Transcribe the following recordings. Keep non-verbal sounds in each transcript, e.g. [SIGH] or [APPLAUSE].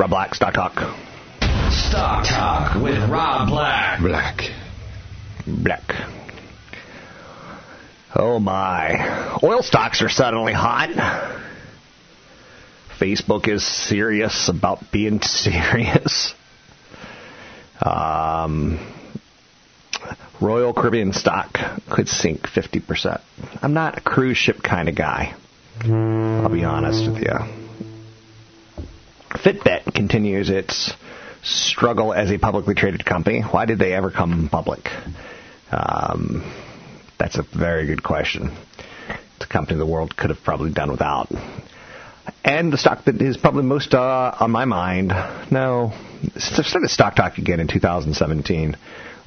Rob Black, Stock Talk. Stock Talk with Rob Black. Black. Black. Oh my. Oil stocks are suddenly hot. Facebook is serious about being [LAUGHS] serious. Um, Royal Caribbean stock could sink 50%. I'm not a cruise ship kind of guy. I'll be honest with you. Fitbit continues its struggle as a publicly traded company. Why did they ever come public? Um, that's a very good question. It's a company the world could have probably done without. And the stock that is probably most uh, on my mind, no, since I started Stock Talk again in 2017.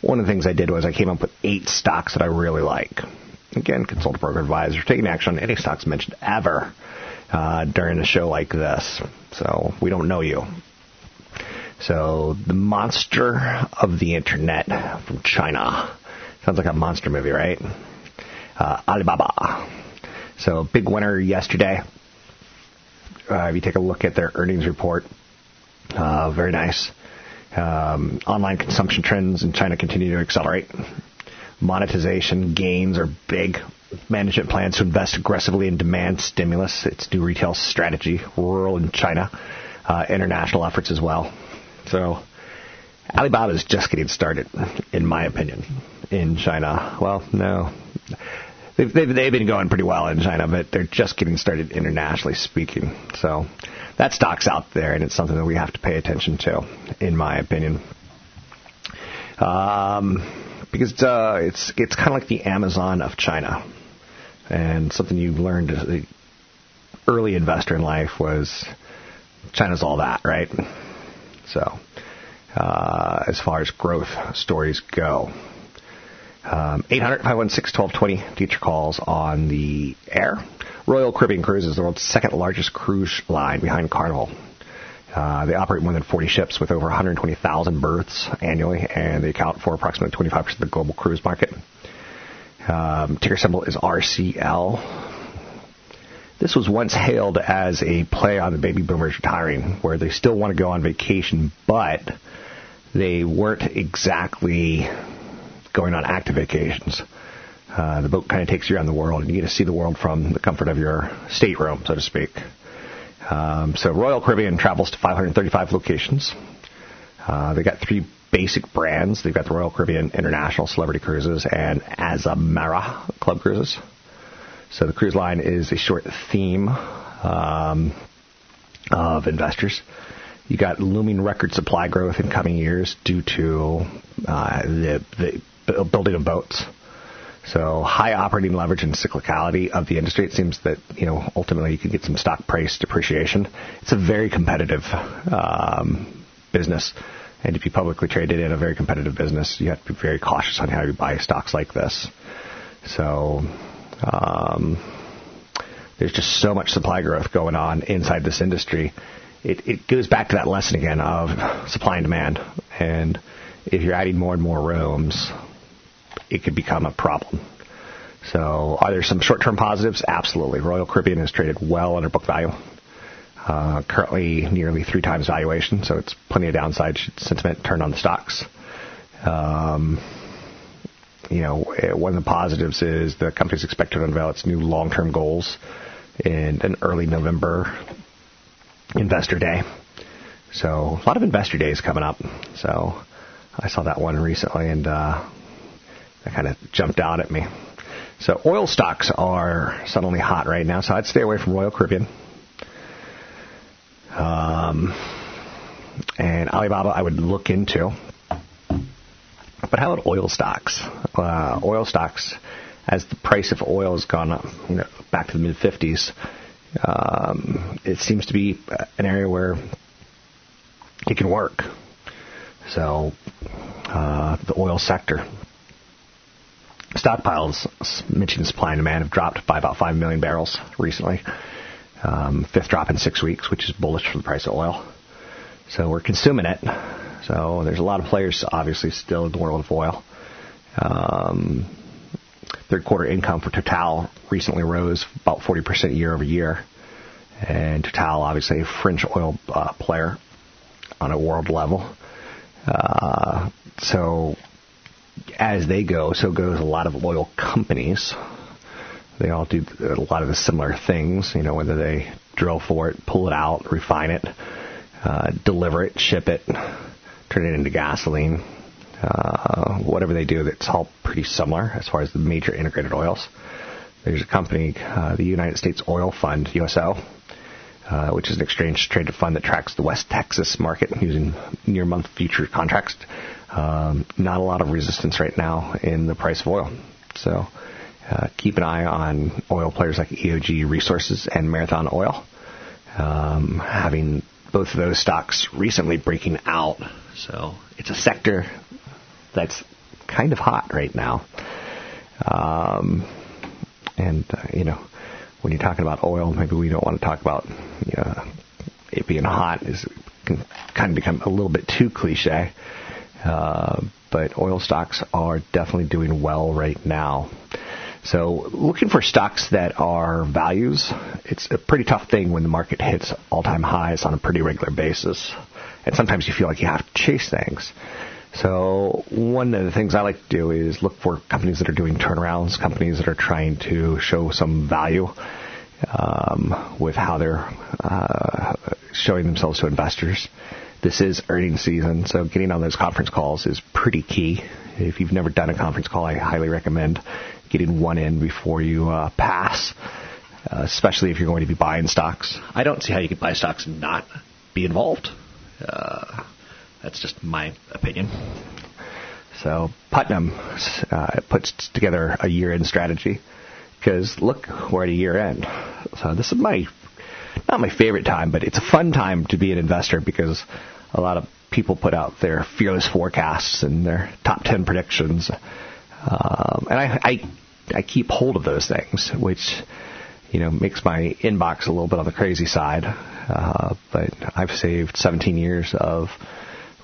One of the things I did was I came up with eight stocks that I really like. Again, consult a broker advisor, taking action on any stocks mentioned ever uh, during a show like this. So we don't know you. So the monster of the internet from China. Sounds like a monster movie, right? Uh, Alibaba. So big winner yesterday. Uh, if you take a look at their earnings report, uh, very nice. Um, online consumption trends in China continue to accelerate. Monetization gains are big. Management plans to invest aggressively in demand stimulus, its new retail strategy, rural in China, uh, international efforts as well. So Alibaba is just getting started, in my opinion, in China. Well, no. They've, they've, they've been going pretty well in China, but they're just getting started internationally speaking. So that stock's out there, and it's something that we have to pay attention to, in my opinion. Um, because uh, it's it's kind of like the Amazon of China, and something you learned as an early investor in life was China's all that, right? So, uh, as far as growth stories go, um, 800 516 1220 teacher calls on the air. Royal Caribbean Cruises is the world's second largest cruise line behind Carnival. Uh, they operate more than 40 ships with over 120,000 berths annually, and they account for approximately 25% of the global cruise market. Um, ticker symbol is RCL. This was once hailed as a play on the baby boomers retiring, where they still want to go on vacation, but they weren't exactly going on active vacations. Uh, the boat kind of takes you around the world, and you get to see the world from the comfort of your stateroom, so to speak. Um, so Royal Caribbean travels to 535 locations. Uh, they got three basic brands. They've got the Royal Caribbean International Celebrity Cruises and Azamara Club Cruises. So the cruise line is a short theme um, of investors. You got looming record supply growth in coming years due to uh, the, the building of boats. So high operating leverage and cyclicality of the industry. It seems that you know ultimately you can get some stock price depreciation. It's a very competitive um, business, And to be publicly traded in a very competitive business, you have to be very cautious on how you buy stocks like this. So, um, there's just so much supply growth going on inside this industry. It, it goes back to that lesson again of supply and demand. And if you're adding more and more rooms, it could become a problem. So, are there some short-term positives? Absolutely. Royal Caribbean has traded well under book value. Uh, currently nearly three times valuation, so it's plenty of downside sentiment turned on the stocks. Um, you know, one of the positives is the company's expected to unveil its new long-term goals in an early November investor day. So a lot of investor days coming up. So I saw that one recently, and uh, that kind of jumped out at me. So oil stocks are suddenly hot right now, so I'd stay away from Royal Caribbean. Um, and Alibaba, I would look into. But how about oil stocks? Uh, oil stocks, as the price of oil has gone up you know, back to the mid 50s, um, it seems to be an area where it can work. So, uh, the oil sector. Stockpiles, mentioned supply and demand, have dropped by about 5 million barrels recently. Um, fifth drop in six weeks, which is bullish for the price of oil. So we're consuming it. So there's a lot of players, obviously, still in the world of oil. Um, third quarter income for Total recently rose about 40% year over year. And Total, obviously, a French oil uh, player on a world level. Uh, so as they go, so goes a lot of oil companies. They all do a lot of the similar things, you know, whether they drill for it, pull it out, refine it, uh, deliver it, ship it, turn it into gasoline, uh, whatever they do, it's all pretty similar as far as the major integrated oils. There's a company, uh, the United States Oil Fund, USO, uh, which is an exchange traded fund that tracks the West Texas market using near month future contracts. Um, not a lot of resistance right now in the price of oil. So uh, keep an eye on oil players like EOG Resources and Marathon Oil, um, having both of those stocks recently breaking out. So it's a sector that's kind of hot right now. Um, and, uh, you know, when you're talking about oil, maybe we don't want to talk about you know, it being hot. Is can kind of become a little bit too cliche. Uh, but oil stocks are definitely doing well right now. So looking for stocks that are values, it's a pretty tough thing when the market hits all-time highs on a pretty regular basis. And sometimes you feel like you have to chase things. So one of the things I like to do is look for companies that are doing turnarounds, companies that are trying to show some value um, with how they're uh, showing themselves to investors. This is earnings season, so getting on those conference calls is pretty key. If you've never done a conference call, I highly recommend getting one in before you uh, pass, uh, especially if you're going to be buying stocks. I don't see how you can buy stocks and not be involved. Uh, that's just my opinion. So Putnam uh, puts together a year-end strategy because look, we're at a year-end. So this is my not my favorite time, but it's a fun time to be an investor because a lot of people put out their fearless forecasts and their top 10 predictions. Um, and I, I I keep hold of those things, which you know makes my inbox a little bit on the crazy side. Uh, but I've saved 17 years of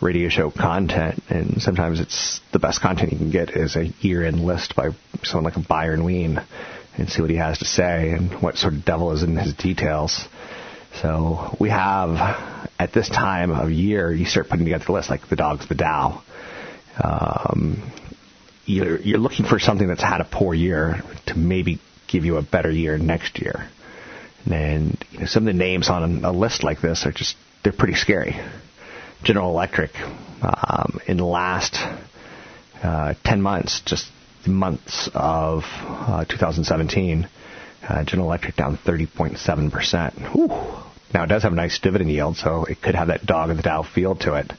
radio show content, and sometimes it's the best content you can get is a year-end list by someone like a Byron Wien, and see what he has to say and what sort of devil is in his details. So we have at this time of year, you start putting together the list like the dogs, the Dow. Um, you're, you're looking for something that's had a poor year to maybe give you a better year next year. And you know, some of the names on a list like this are just, they're pretty scary. General Electric, um, in the last uh, 10 months, just months of uh, 2017, uh, General Electric down 30.7%. Now, it does have a nice dividend yield, so it could have that dog of the Dow feel to it.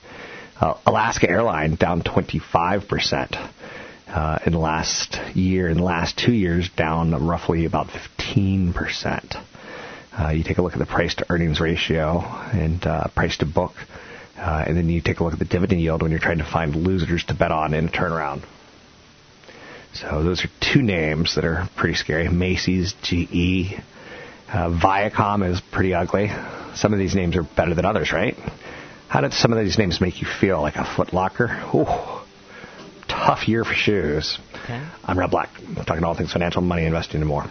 Uh, Alaska Airline down 25% uh, in the last year. In the last two years, down roughly about 15%. Uh, you take a look at the price to earnings ratio and uh, price to book. Uh, and then you take a look at the dividend yield when you're trying to find losers to bet on in a turnaround. So those are two names that are pretty scary. Macy's, GE, uh, Viacom is pretty ugly. Some of these names are better than others, right? How did some of these names make you feel? Like a Foot Locker? Ooh, tough year for shoes. Okay. I'm Rob Black, talking all things financial, money, investing, and more.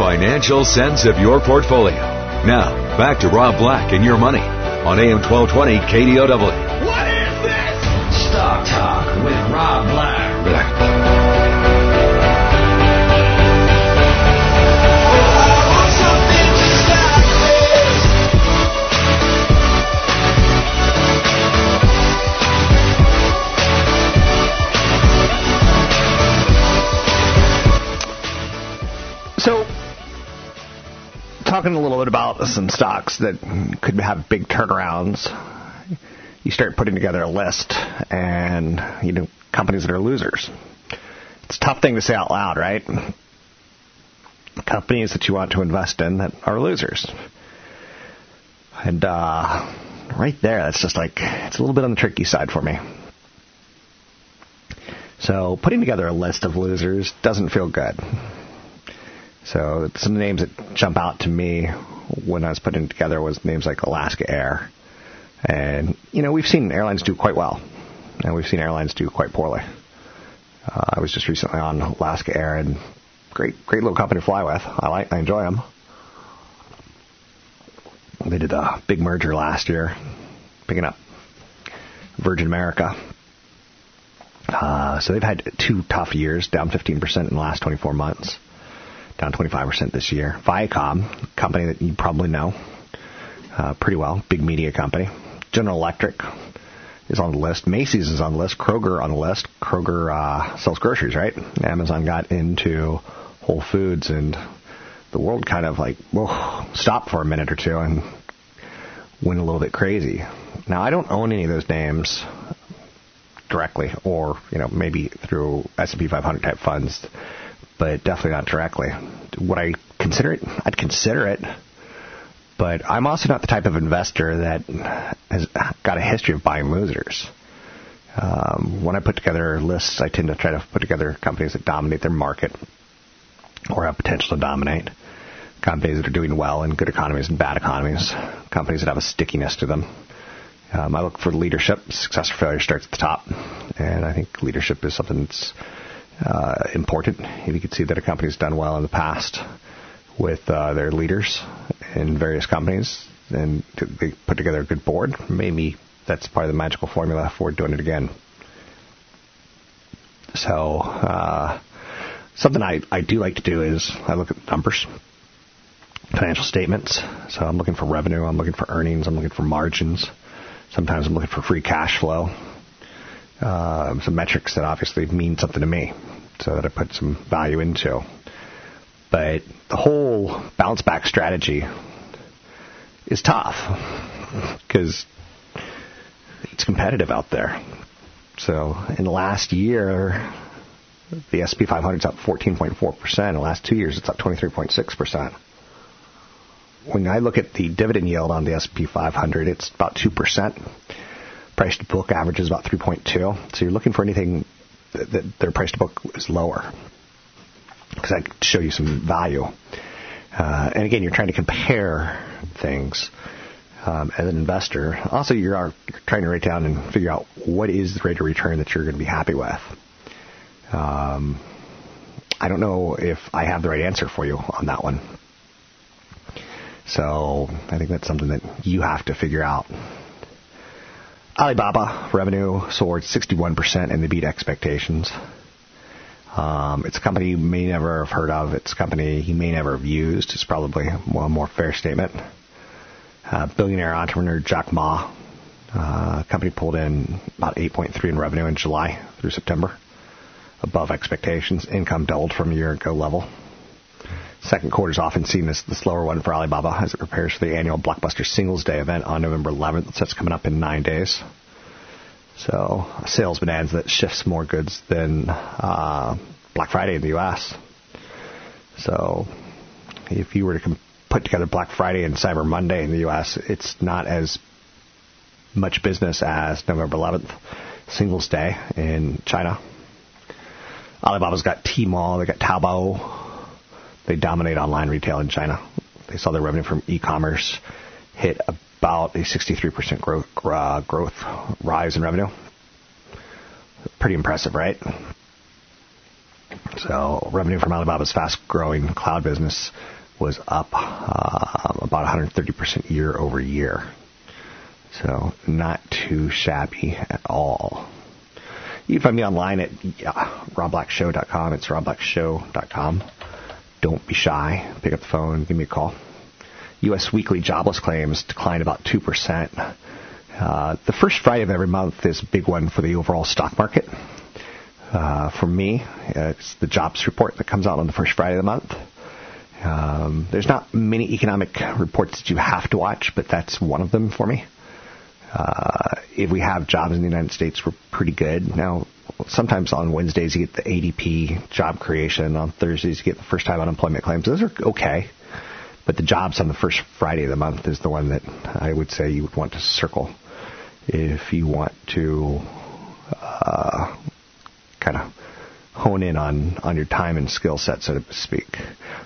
Financial sense of your portfolio. Now, back to Rob Black and your money on AM 1220 KDOW. Talking a little bit about some stocks that could have big turnarounds, you start putting together a list and, you know, companies that are losers. It's a tough thing to say out loud, right? Companies that you want to invest in that are losers. And, uh, right there, that's just like, it's a little bit on the tricky side for me. So, putting together a list of losers doesn't feel good. So some names that jump out to me when I was putting together was names like Alaska Air. And, you know, we've seen airlines do quite well. And we've seen airlines do quite poorly. Uh, I was just recently on Alaska Air and great, great little company to fly with. I like, I enjoy them. They did a big merger last year, picking up Virgin America. Uh, so they've had two tough years, down 15% in the last 24 months down 25% this year. Viacom, company that you probably know uh, pretty well, big media company. General Electric is on the list. Macy's is on the list. Kroger on the list. Kroger uh, sells groceries, right? Amazon got into Whole Foods, and the world kind of like whoa, stopped for a minute or two and went a little bit crazy. Now, I don't own any of those names directly, or you know maybe through S&P 500 type funds but definitely not directly. Would I consider it? I'd consider it. But I'm also not the type of investor that has got a history of buying losers. Um, when I put together lists, I tend to try to put together companies that dominate their market or have potential to dominate. Companies that are doing well in good economies and bad economies. Companies that have a stickiness to them. Um, I look for leadership. Success or failure starts at the top. And I think leadership is something that's uh, important. If you can see that a company's done well in the past with uh, their leaders in various companies, and they put together a good board, maybe that's part of the magical formula for doing it again. So, uh, something I, I do like to do is I look at numbers, financial statements. So I'm looking for revenue, I'm looking for earnings, I'm looking for margins. Sometimes I'm looking for free cash flow uh, some metrics that obviously mean something to me, so that I put some value into. But the whole bounce back strategy is tough because it's competitive out there. So in the last year, the SP 500 is up 14.4%. In the last two years, it's up 23.6%. When I look at the dividend yield on the SP 500, it's about 2% price to book average is about 3.2. So you're looking for anything that, that their price to book is lower because I show you some value. Uh, and again, you're trying to compare things um, as an investor. Also, you're, you're trying to write down and figure out what is the rate of return that you're going to be happy with. Um, I don't know if I have the right answer for you on that one. So I think that's something that you have to figure out. Alibaba revenue soared 61% and they beat expectations. Um, it's a company you may never have heard of. It's a company you may never have used. It's probably a more fair statement. Uh, billionaire entrepreneur Jack Ma. Uh, company pulled in about 8.3 in revenue in July through September, above expectations. Income doubled from a year ago level. Second quarter is often seen as the slower one for Alibaba as it prepares for the annual Blockbuster Singles Day event on November 11th. That's coming up in nine days. So, a sales bonanza that shifts more goods than uh, Black Friday in the U.S. So, if you were to put together Black Friday and Cyber Monday in the U.S., it's not as much business as November 11th, Singles Day in China. Alibaba's got Tmall, they got Taobao, they dominate online retail in China. They saw their revenue from e-commerce hit about a 63% growth, uh, growth rise in revenue. Pretty impressive, right? So revenue from Alibaba's fast-growing cloud business was up uh, about 130% year over year. So not too shabby at all. You can find me online at yeah, robblackshow.com. It's robblackshow.com. Don't be shy. Pick up the phone, give me a call. U.S. weekly jobless claims declined about 2%. Uh, the first Friday of every month is a big one for the overall stock market. Uh, for me, it's the jobs report that comes out on the first Friday of the month. Um, there's not many economic reports that you have to watch, but that's one of them for me. Uh, if we have jobs in the United States, we're pretty good. Now, sometimes on Wednesdays you get the ADP job creation. On Thursdays you get the first time unemployment claims. Those are okay. But the jobs on the first Friday of the month is the one that I would say you would want to circle if you want to uh, kind of hone in on, on your time and skill set, so to speak.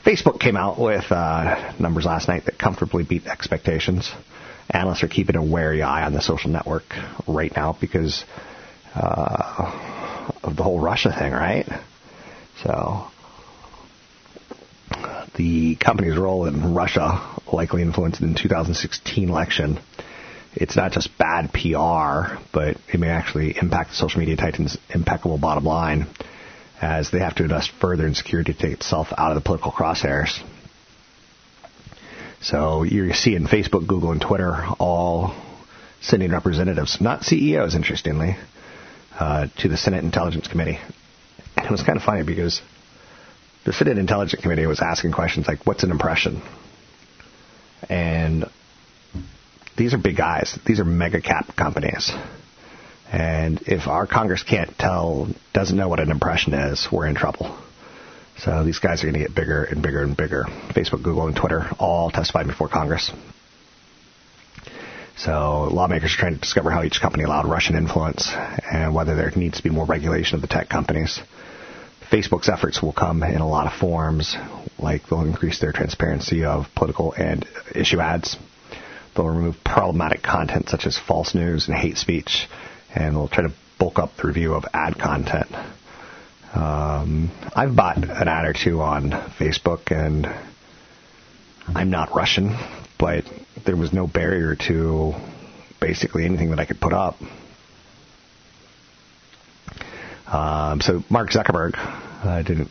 Facebook came out with uh, numbers last night that comfortably beat expectations. Analysts are keeping a wary eye on the social network right now because uh, of the whole Russia thing, right? So the company's role in Russia likely influenced the 2016 election. It's not just bad PR, but it may actually impact the social media titans' impeccable bottom line as they have to invest further in security to take itself out of the political crosshairs. So you're seeing Facebook, Google, and Twitter all sending representatives, not CEOs, interestingly, uh, to the Senate Intelligence Committee. And it was kind of funny because the Senate Intelligence Committee was asking questions like, what's an impression? And these are big guys. These are mega cap companies. And if our Congress can't tell, doesn't know what an impression is, we're in trouble. So these guys are going to get bigger and bigger and bigger. Facebook, Google, and Twitter all testified before Congress. So lawmakers are trying to discover how each company allowed Russian influence and whether there needs to be more regulation of the tech companies. Facebook's efforts will come in a lot of forms, like they'll increase their transparency of political and issue ads. They'll remove problematic content such as false news and hate speech, and they'll try to bulk up the review of ad content. Um, I've bought an ad or two on Facebook, and I'm not Russian, but there was no barrier to basically anything that I could put up. Um, so Mark Zuckerberg uh, didn't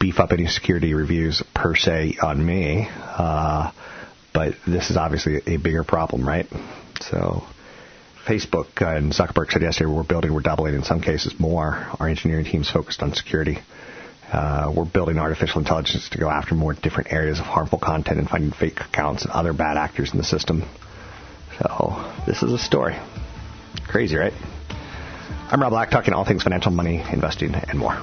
beef up any security reviews per se on me, uh, but this is obviously a bigger problem, right? So Facebook and Zuckerberg said yesterday we're building, we're doubling, in some cases more. Our engineering team's focused on security. Uh, we're building artificial intelligence to go after more different areas of harmful content and finding fake accounts and other bad actors in the system. So this is a story. Crazy, right? I'm Rob Black, talking all things financial, money, investing, and more.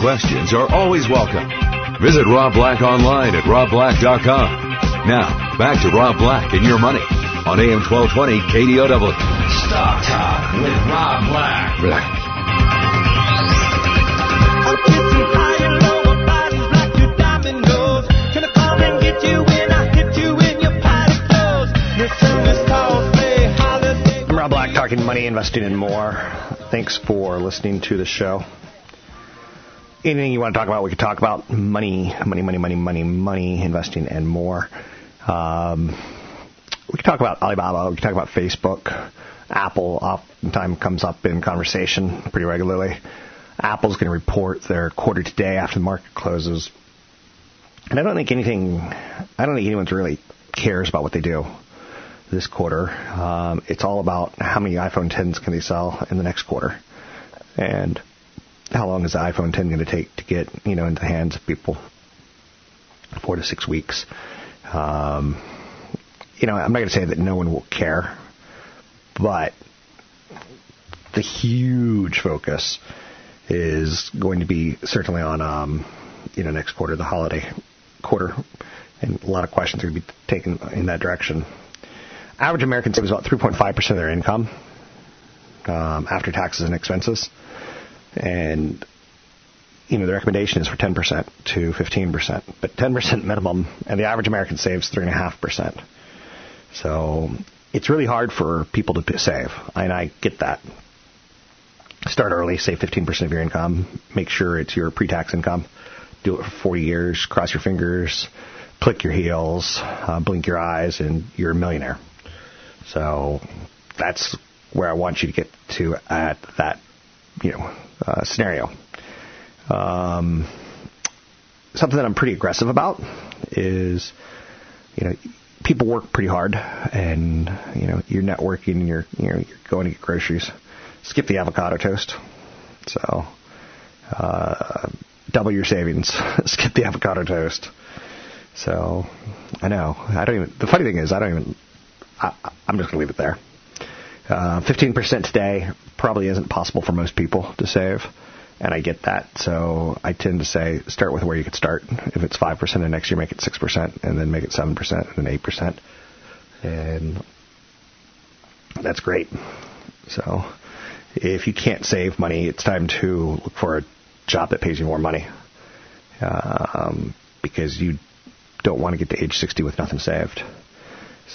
Questions are always welcome. Visit Rob Black online at robblack.com Now, back to Rob Black and your money on AM 1220 KDOW. Stock Talk with Rob Black. Black. I'm Rob Black, talking money, investing, and more. Thanks for listening to the show. Anything you want to talk about, we could talk about money, money, money, money, money, money, investing, and more. Um, we could talk about Alibaba. We could talk about Facebook. Apple oftentimes comes up in conversation pretty regularly. Apple's going to report their quarter today after the market closes. And I don't think anything, I don't think anyone really cares about what they do this quarter. Um, it's all about how many iPhone 10s can they sell in the next quarter, and how long is the iPhone 10 going to take to get you know into the hands of people? Four to six weeks. Um, you know, I'm not going to say that no one will care, but the huge focus is going to be certainly on um, you know next quarter, the holiday quarter, and a lot of questions are going to be taken in that direction average American saves about 3.5% of their income um, after taxes and expenses. And, you know, the recommendation is for 10% to 15%, but 10% [LAUGHS] minimum, and the average American saves 3.5%. So it's really hard for people to save, and I get that. Start early, save 15% of your income, make sure it's your pre tax income, do it for 40 years, cross your fingers, click your heels, uh, blink your eyes, and you're a millionaire. So that's where I want you to get to at that, you know, uh, scenario. Um, something that I'm pretty aggressive about is, you know, people work pretty hard, and you know, you're networking, you're you know, you're going to get groceries. Skip the avocado toast. So, uh, double your savings. [LAUGHS] Skip the avocado toast. So, I know. I don't even. The funny thing is, I don't even I, am just to leave it there. Uh, 15% today probably isn't possible for most people to save, and I get that. So I tend to say start with where you could start. If it's 5%, and next year make it 6%, and then make it 7%, and then 8%. And that's great. So if you can't save money, it's time to look for a job that pays you more money. Um, because you don't want to get to age 60 with nothing saved.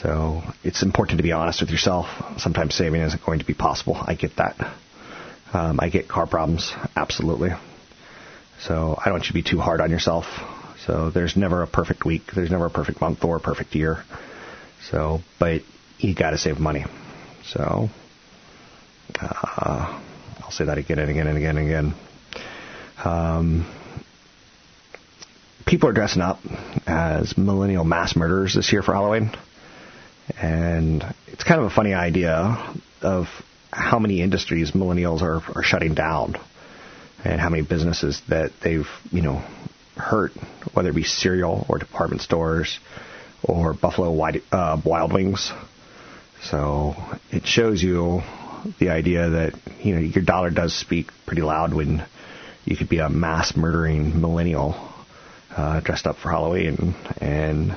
So it's important to be honest with yourself. Sometimes saving isn't going to be possible. I get that. Um, I get car problems, absolutely. So I don't want you to be too hard on yourself. So there's never a perfect week. There's never a perfect month or a perfect year. So, but you got to save money. So uh, I'll say that again and again and again and again. Um, people are dressing up as millennial mass murderers this year for Halloween. And it's kind of a funny idea of how many industries millennials are, are shutting down and how many businesses that they've, you know, hurt, whether it be cereal or department stores or Buffalo Wild, uh, Wild Wings. So it shows you the idea that, you know, your dollar does speak pretty loud when you could be a mass murdering millennial uh, dressed up for Halloween and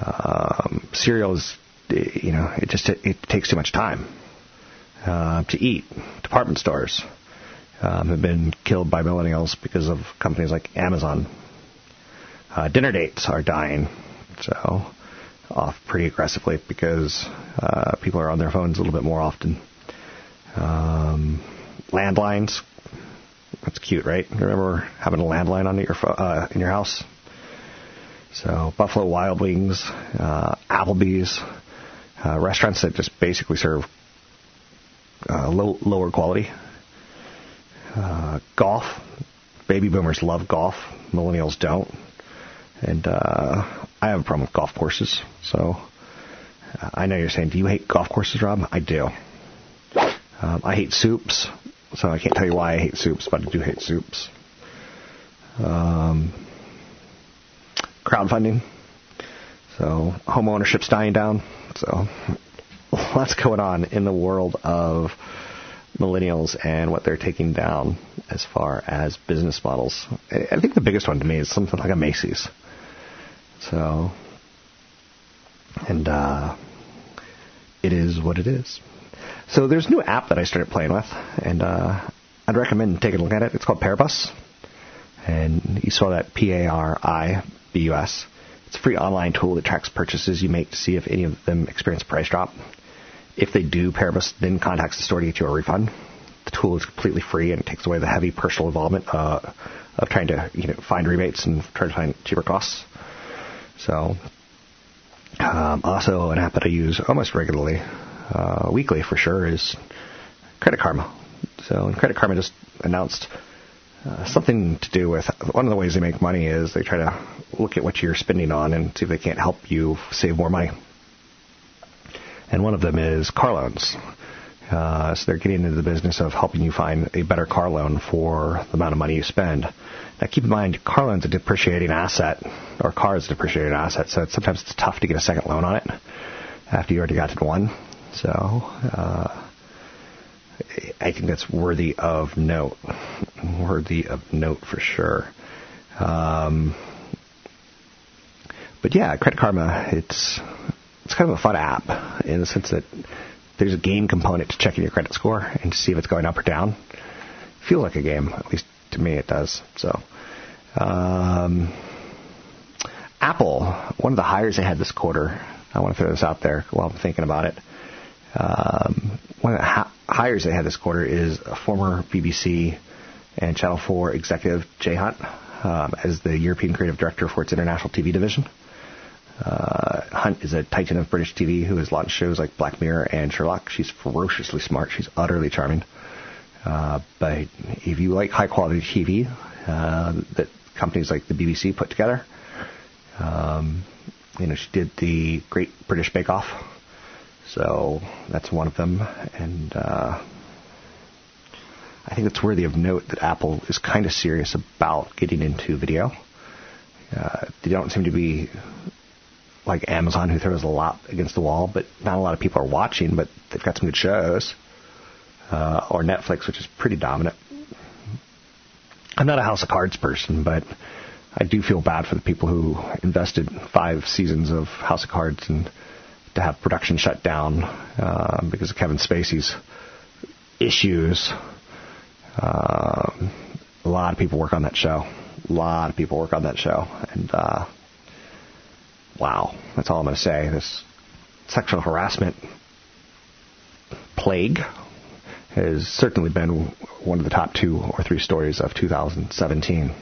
um, you know, it just it, it takes too much time uh, to eat. Department stores um, have been killed by millennials because of companies like Amazon. Uh, dinner dates are dying, so off pretty aggressively because uh, people are on their phones a little bit more often. Um, landlines, that's cute, right? Remember having a landline on your uh, in your house? So Buffalo Wild Wings, uh, Applebee's, uh, restaurants that just basically serve uh, low, lower quality. Uh, golf, baby boomers love golf, millennials don't, and uh, I have a problem with golf courses. So uh, I know you're saying, do you hate golf courses, Rob? I do. Um, I hate soups, so I can't tell you why I hate soups, but I do hate soups. Um, crowdfunding. So home ownership's dying down. So [LAUGHS] lots going on in the world of millennials and what they're taking down as far as business models. I think the biggest one to me is something like a Macy's. So And uh, it is what it is. So there's a new app that I started playing with, and uh, I'd recommend taking a look at it. It's called Paribus, and you saw that P-A-R-I-B-U-S. It's a free online tool that tracks purchases you make to see if any of them experience a price drop. If they do, Paribus then contacts the store to get you a refund. The tool is completely free and takes away the heavy personal involvement uh, of trying to you know find rebates and try to find cheaper costs. So, um, also an app that I use almost regularly, uh, weekly for sure, is Credit Karma. So, Credit Karma just announced uh, something to do with one of the ways they make money is they try to look at what you're spending on and see if they can't help you save more money. And one of them is car loans. Uh, so they're getting into the business of helping you find a better car loan for the amount of money you spend. Now keep in mind, car loan's a depreciating asset, or car is a depreciating asset, so it's, sometimes it's tough to get a second loan on it after you already got one. So, uh, I think that's worthy of note. Worthy of note for sure. Um, but yeah, Credit Karma, it's it's kind of a fun app in the sense that there's a game component to checking your credit score and to see if it's going up or down. Feels like a game, at least to me it does. So, um, Apple, one of the hires they had this quarter. I want to throw this out there while I'm thinking about it. Um, one of the ha- hires they had this quarter is a former BBC and Channel 4 executive Jay Hunt um, as the European creative director for its international TV division. Uh, Hunt is a titan of British TV who has launched shows like Black Mirror and Sherlock. She's ferociously smart. She's utterly charming. Uh, but if you like high quality TV uh, that companies like the BBC put together, um, you know, she did the Great British Bake Off so that's one of them. And uh, I think it's worthy of note that Apple is kind of serious about getting into video. Uh, they don't seem to be like Amazon, who throws a lot against the wall, but not a lot of people are watching, but they've got some good shows. Uh, or Netflix, which is pretty dominant. I'm not a House of Cards person, but I do feel bad for the people who invested five seasons of House of Cards and to have production shut down uh, because of Kevin Spacey's issues. Uh, a lot of people work on that show. A lot of people work on that show, and uh, wow, that's all I'm going to say. This sexual harassment plague has certainly been one of the top two or three stories of 2017.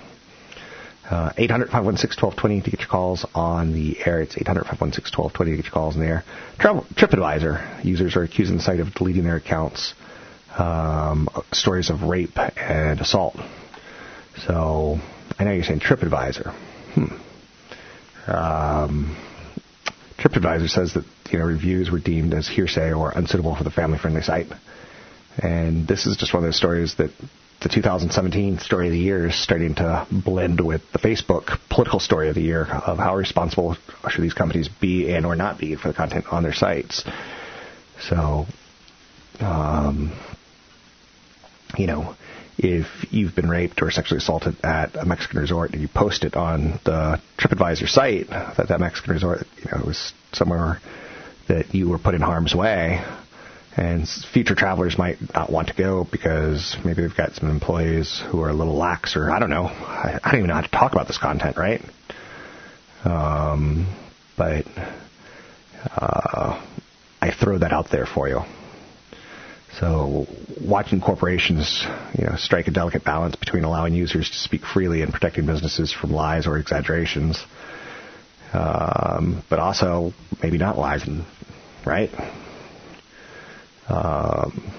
Uh, 800 516 1220 to get your calls on the air. It's 800 516 1220 to get your calls on the air. TripAdvisor users are accusing the site of deleting their accounts. Um, stories of rape and assault. So I know you're saying TripAdvisor. Hmm. Um, TripAdvisor says that you know reviews were deemed as hearsay or unsuitable for the family-friendly site. And this is just one of those stories that the 2017 story of the year is starting to blend with the Facebook political story of the year of how responsible should these companies be and or not be for the content on their sites. So, um, you know, if you've been raped or sexually assaulted at a Mexican resort and you post it on the TripAdvisor site that that Mexican resort, you know, was somewhere that you were put in harm's way, and future travelers might not want to go because maybe they've got some employees who are a little lax, or I don't know. I, I don't even know how to talk about this content, right? Um, but uh, I throw that out there for you. So, watching corporations, you know, strike a delicate balance between allowing users to speak freely and protecting businesses from lies or exaggerations, um, but also maybe not lies, and, right? Um,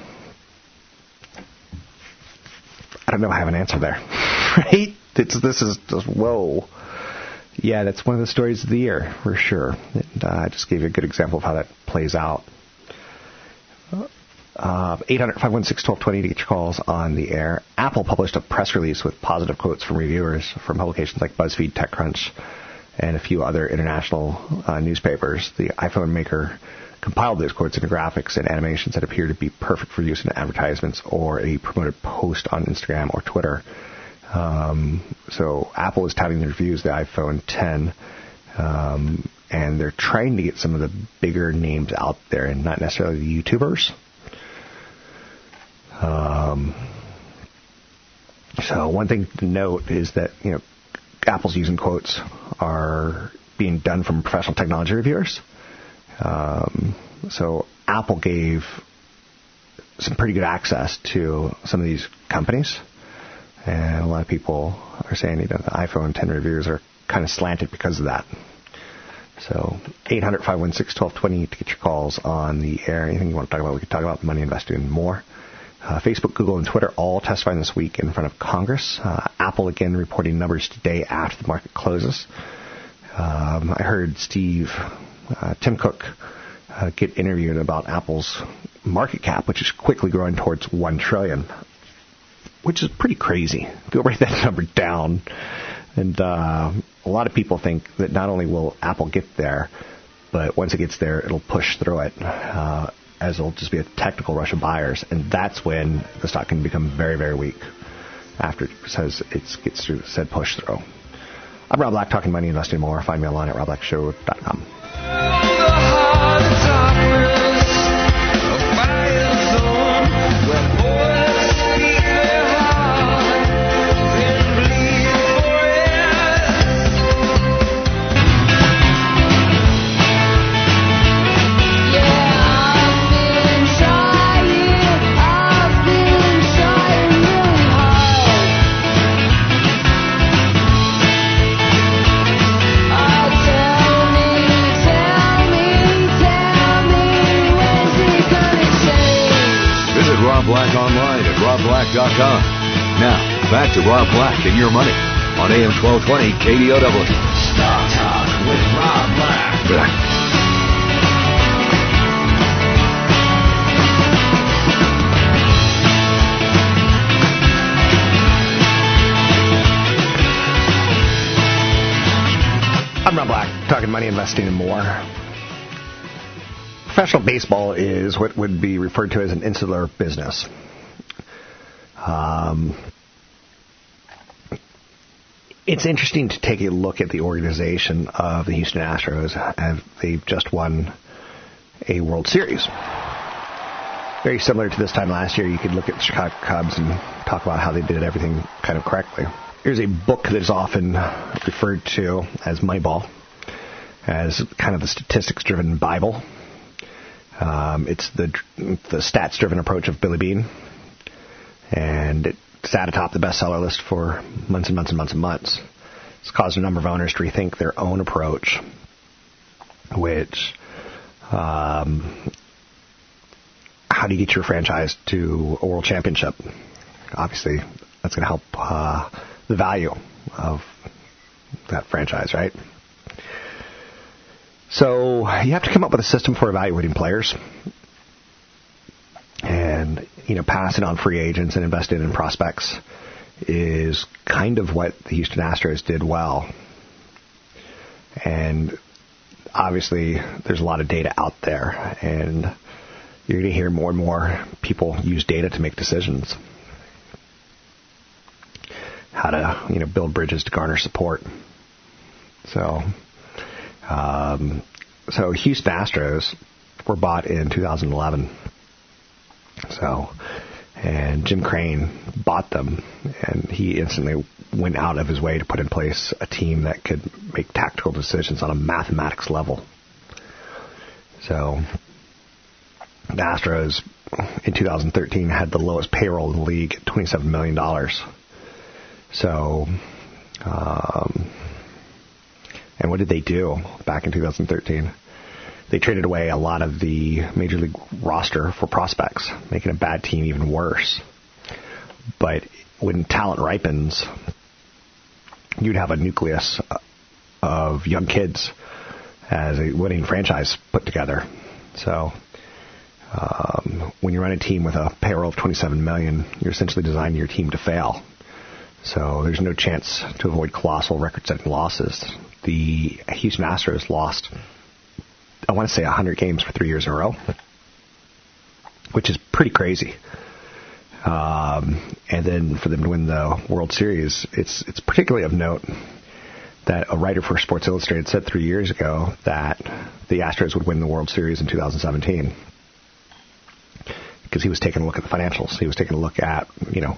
I don't know. I have an answer there, [LAUGHS] right? It's, this is just whoa. Yeah, that's one of the stories of the year for sure. And uh, I just gave you a good example of how that plays out. Uh, 800 516 1220 to get your calls on the air. Apple published a press release with positive quotes from reviewers from publications like BuzzFeed, TechCrunch, and a few other international uh, newspapers. The iPhone maker compiled those quotes into graphics and animations that appear to be perfect for use in advertisements or a promoted post on Instagram or Twitter. Um, so Apple is touting the reviews the iPhone 10 um, and they're trying to get some of the bigger names out there, and not necessarily the YouTubers. Um, so one thing to note is that you know Apple's using quotes are being done from professional technology reviewers. Um, so Apple gave some pretty good access to some of these companies, and a lot of people are saying you know the iPhone 10 reviews are kind of slanted because of that. So 800 516 1220 to get your calls on the air. Anything you want to talk about, we can talk about money investing and more. Uh, Facebook, Google, and Twitter all testifying this week in front of Congress. Uh, Apple again reporting numbers today after the market closes. Um, I heard Steve, uh, Tim Cook, uh, get interviewed about Apple's market cap, which is quickly growing towards one trillion, which is pretty crazy. Go write [LAUGHS] that number down. And uh, a lot of people think that not only will Apple get there, but once it gets there, it'll push through it. Uh, as it'll just be a technical rush of buyers, and that's when the stock can become very, very weak after it says it gets through said push through. I'm Rob Black, talking money, investing more. Find me online at robblackshow.com. robblack.com. Now, back to Rob Black and your money on AM 1220 KDOW. Stock Talk with Rob Black. Black. I'm Rob Black, talking money, investing, and more. Professional baseball is what would be referred to as an insular business. Um, it's interesting to take a look at the organization of the Houston Astros as they've just won a World Series. Very similar to this time last year, you could look at the Chicago Cubs and talk about how they did everything kind of correctly. Here's a book that is often referred to as Moneyball, as kind of the statistics-driven Bible. Um, it's the the stats-driven approach of Billy Beane, and it sat atop the bestseller list for months and months and months and months. It's caused a number of owners to rethink their own approach, which um, how do you get your franchise to a world championship? Obviously, that's going to help uh, the value of that franchise, right? So you have to come up with a system for evaluating players and you know passing on free agents and investing in prospects is kind of what the Houston Astros did well. And obviously there's a lot of data out there and you're going to hear more and more people use data to make decisions. How to, you know, build bridges to garner support. So um, so Houston Astros were bought in 2011. So, and Jim Crane bought them, and he instantly went out of his way to put in place a team that could make tactical decisions on a mathematics level. So, the Astros in 2013 had the lowest payroll in the league at $27 million. So, um, and what did they do back in 2013? They traded away a lot of the major league roster for prospects, making a bad team even worse. But when talent ripens, you'd have a nucleus of young kids as a winning franchise put together. So um, when you run a team with a payroll of 27 million, you're essentially designing your team to fail. So there's no chance to avoid colossal record-setting losses the Houston Astros lost, I want to say 100 games for three years in a row, which is pretty crazy. Um, and then for them to win the World Series, it's it's particularly of note that a writer for Sports Illustrated said three years ago that the Astros would win the World Series in 2017 because he was taking a look at the financials. He was taking a look at you know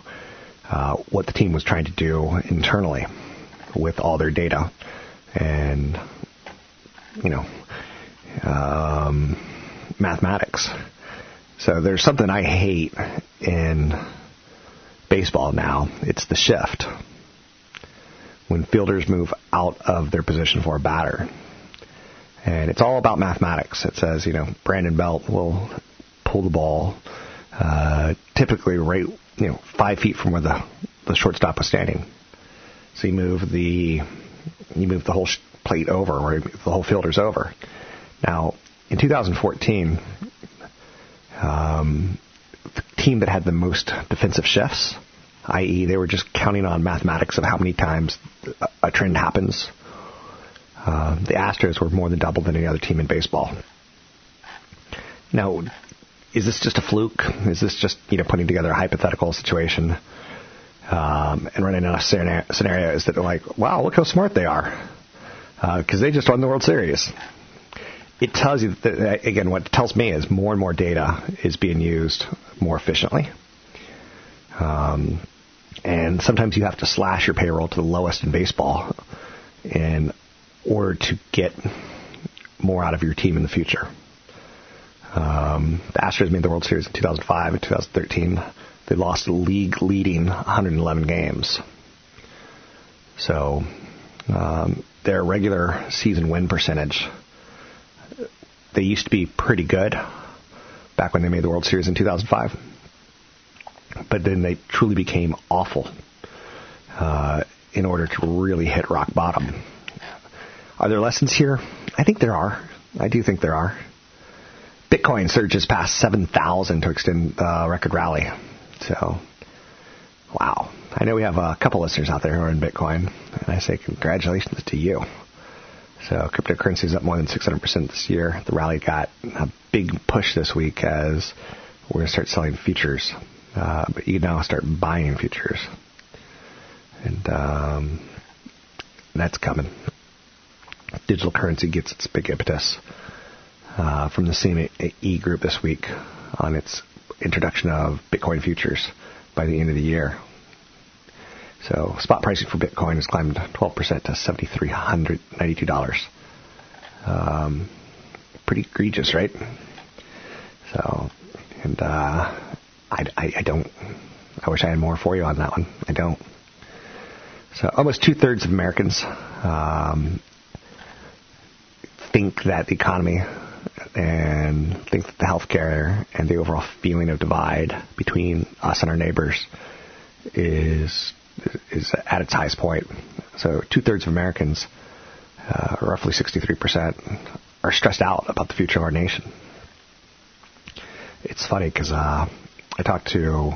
uh, what the team was trying to do internally with all their data and you know um, mathematics. So there's something I hate in baseball now. It's the shift when fielders move out of their position for a batter. And it's all about mathematics. It says, you know, Brandon Belt will pull the ball uh, typically right, you know, five feet from where the, the shortstop was standing. So you move the you move the whole plate over, or the whole fielder's over. Now, in 2014, um, the team that had the most defensive shifts i.e., they were just counting on mathematics of how many times a trend happens. Uh, the Astros were more than double than any other team in baseball. Now, is this just a fluke? Is this just you know putting together a hypothetical situation um, and running of scenarios that are like, wow, look how smart they are because uh, they just won the World Series? It tells you that again. What it tells me is more and more data is being used more efficiently. Um, and sometimes you have to slash your payroll to the lowest in baseball in order to get more out of your team in the future. Um, the Astros made the World Series in 2005 and 2013. They lost league leading 111 games. So um, their regular season win percentage, they used to be pretty good back when they made the World Series in 2005 but then they truly became awful uh, in order to really hit rock bottom. Are there lessons here? I think there are. I do think there are. Bitcoin surges past 7,000 to extend the uh, record rally. So, wow. I know we have a couple listeners out there who are in Bitcoin, and I say congratulations to you. So, cryptocurrency is up more than 600% this year. The rally got a big push this week as we're going to start selling futures uh, but you can now start buying futures. And um, that's coming. Digital currency gets its big impetus uh, from the CME group this week on its introduction of Bitcoin futures by the end of the year. So spot pricing for Bitcoin has climbed 12% to $7,392. Um, pretty egregious, right? So, and uh, I, I, I don't. I wish I had more for you on that one. I don't. So almost two thirds of Americans um, think that the economy and think that the healthcare and the overall feeling of divide between us and our neighbors is is at its highest point. So two thirds of Americans, uh, roughly 63%, are stressed out about the future of our nation. It's funny because uh, I talked to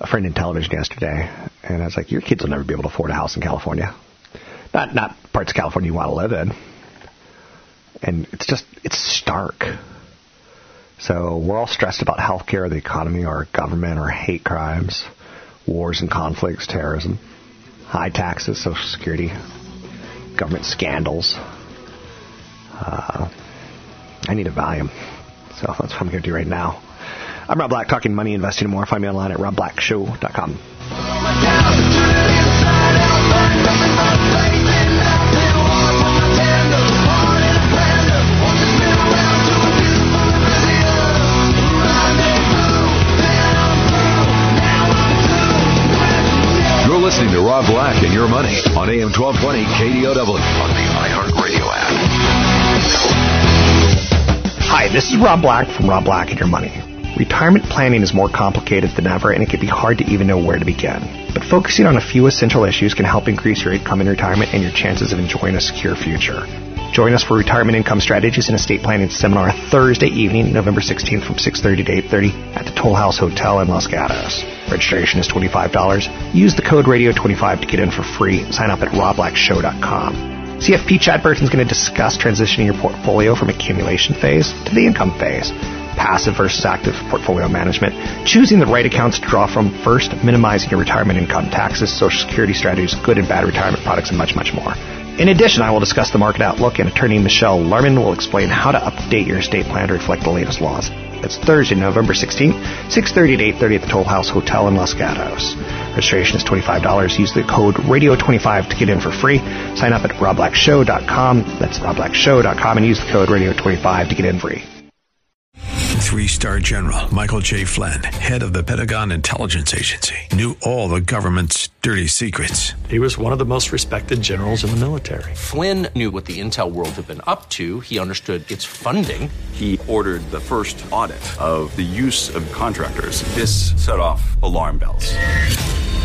a friend in television yesterday, and I was like, "Your kids will never be able to afford a house in California. Not not parts of California you want to live in." And it's just it's stark. So we're all stressed about healthcare, the economy, our government, our hate crimes, wars and conflicts, terrorism, high taxes, Social Security, government scandals. Uh, I need a volume. so that's what I'm going to do right now. I'm Rob Black, talking money, investing, and more. Find me online at robblackshow.com. and Your Money on AM 1220 KDOW on the iHeartRadio app. Hi, this is Rob Black from Rob Black and Your Money. Retirement planning is more complicated than ever and it can be hard to even know where to begin. But focusing on a few essential issues can help increase your income in retirement and your chances of enjoying a secure future. Join us for Retirement Income Strategies and Estate Planning Seminar Thursday evening, November 16th from 6.30 to 8.30 at the Toll House Hotel in Los Gatos. Registration is $25. Use the code RADIO25 to get in for free. Sign up at robblackshow.com. CFP Chad Burton is going to discuss transitioning your portfolio from accumulation phase to the income phase passive versus active portfolio management, choosing the right accounts to draw from first, minimizing your retirement income taxes, social security strategies, good and bad retirement products, and much, much more. In addition, I will discuss the market outlook, and attorney Michelle Larman will explain how to update your estate plan to reflect the latest laws. It's Thursday, November 16th, 6.30 to 8.30 at the Toll House Hotel in Los Gatos. Registration is $25. Use the code RADIO25 to get in for free. Sign up at robblackshow.com. That's robblackshow.com and use the code RADIO25 to get in free. Three star general Michael J. Flynn, head of the Pentagon Intelligence Agency, knew all the government's dirty secrets. He was one of the most respected generals in the military. Flynn knew what the intel world had been up to, he understood its funding. He ordered the first audit of the use of contractors. This set off alarm bells.